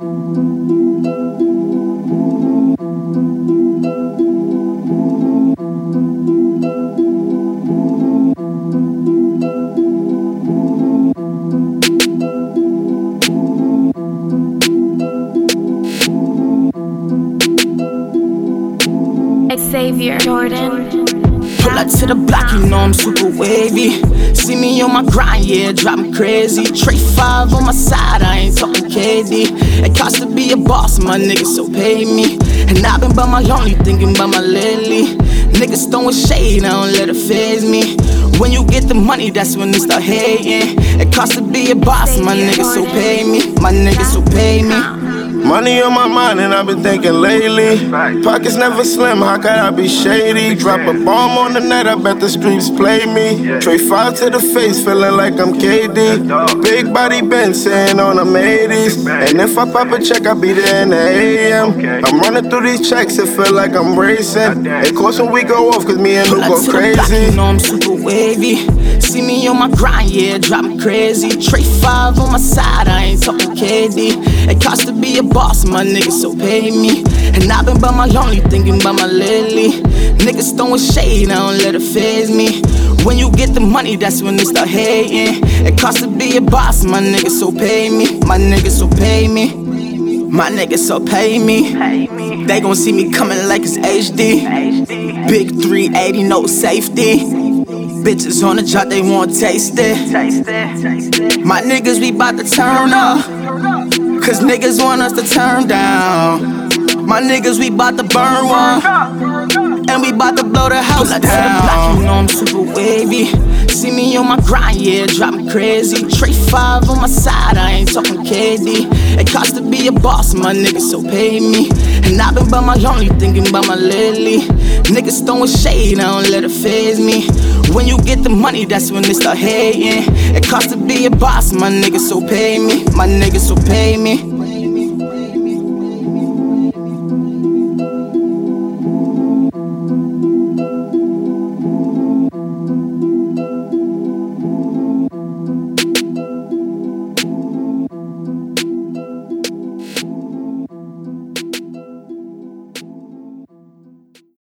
Xavier Jordan. Pull up to the block, you know I'm super wavy. See me on my grind, yeah, drive me crazy. Trey 5 on my side, I ain't talking KD. It costs to be a boss, my niggas, so pay me. And I've been by my lonely, thinking about my lily. Niggas throwing shade, I don't let it phase me. When you get the money, that's when they start hating. It costs to be a boss, my niggas, so pay me. My niggas, so pay me. Money on my mind and I've been thinking lately. Pockets never slim, how could I be shady? Drop a bomb on the net, I bet the streets play me. Trade five to the face, feeling like I'm KD. Big body been saying on them 80s. And if I pop a check, I'll be there in the AM. I'm running through these checks, it feel like I'm racing. Of course, when we go off, cause me and Luke go up to the block, crazy. you know I'm super wavy. See me on my grind, yeah, drive me crazy. Trey 5 on my side, I ain't talking KD. It costs to be a boss, my niggas, so pay me. And I've been by my lonely, thinking about my lily. Niggas throwing shade, I don't let it phase me. When you get the money, that's when they start hating. It costs to be a boss, my niggas, so pay me. My niggas, so pay me. My niggas, so pay me. They gon' see me coming like it's HD. Big 380, no safety. Bitches on the job, they want taste it. Taste it. My niggas, we bout to turn up. Cause niggas want us to turn down. My niggas, we bout to burn one. And we bout to blow the house down. Block, you know I'm super wavy. See me on my grind, yeah, drive me crazy. Trey 5 on my side, I ain't talking KD. It costs to be a boss, my niggas, so pay me. And I've been by my lonely, thinking about my lily. Niggas throwing shade, I don't let it phase me. When you get the money, that's when they start hating. It costs to be a boss, my niggas, so pay me. My niggas, so pay me.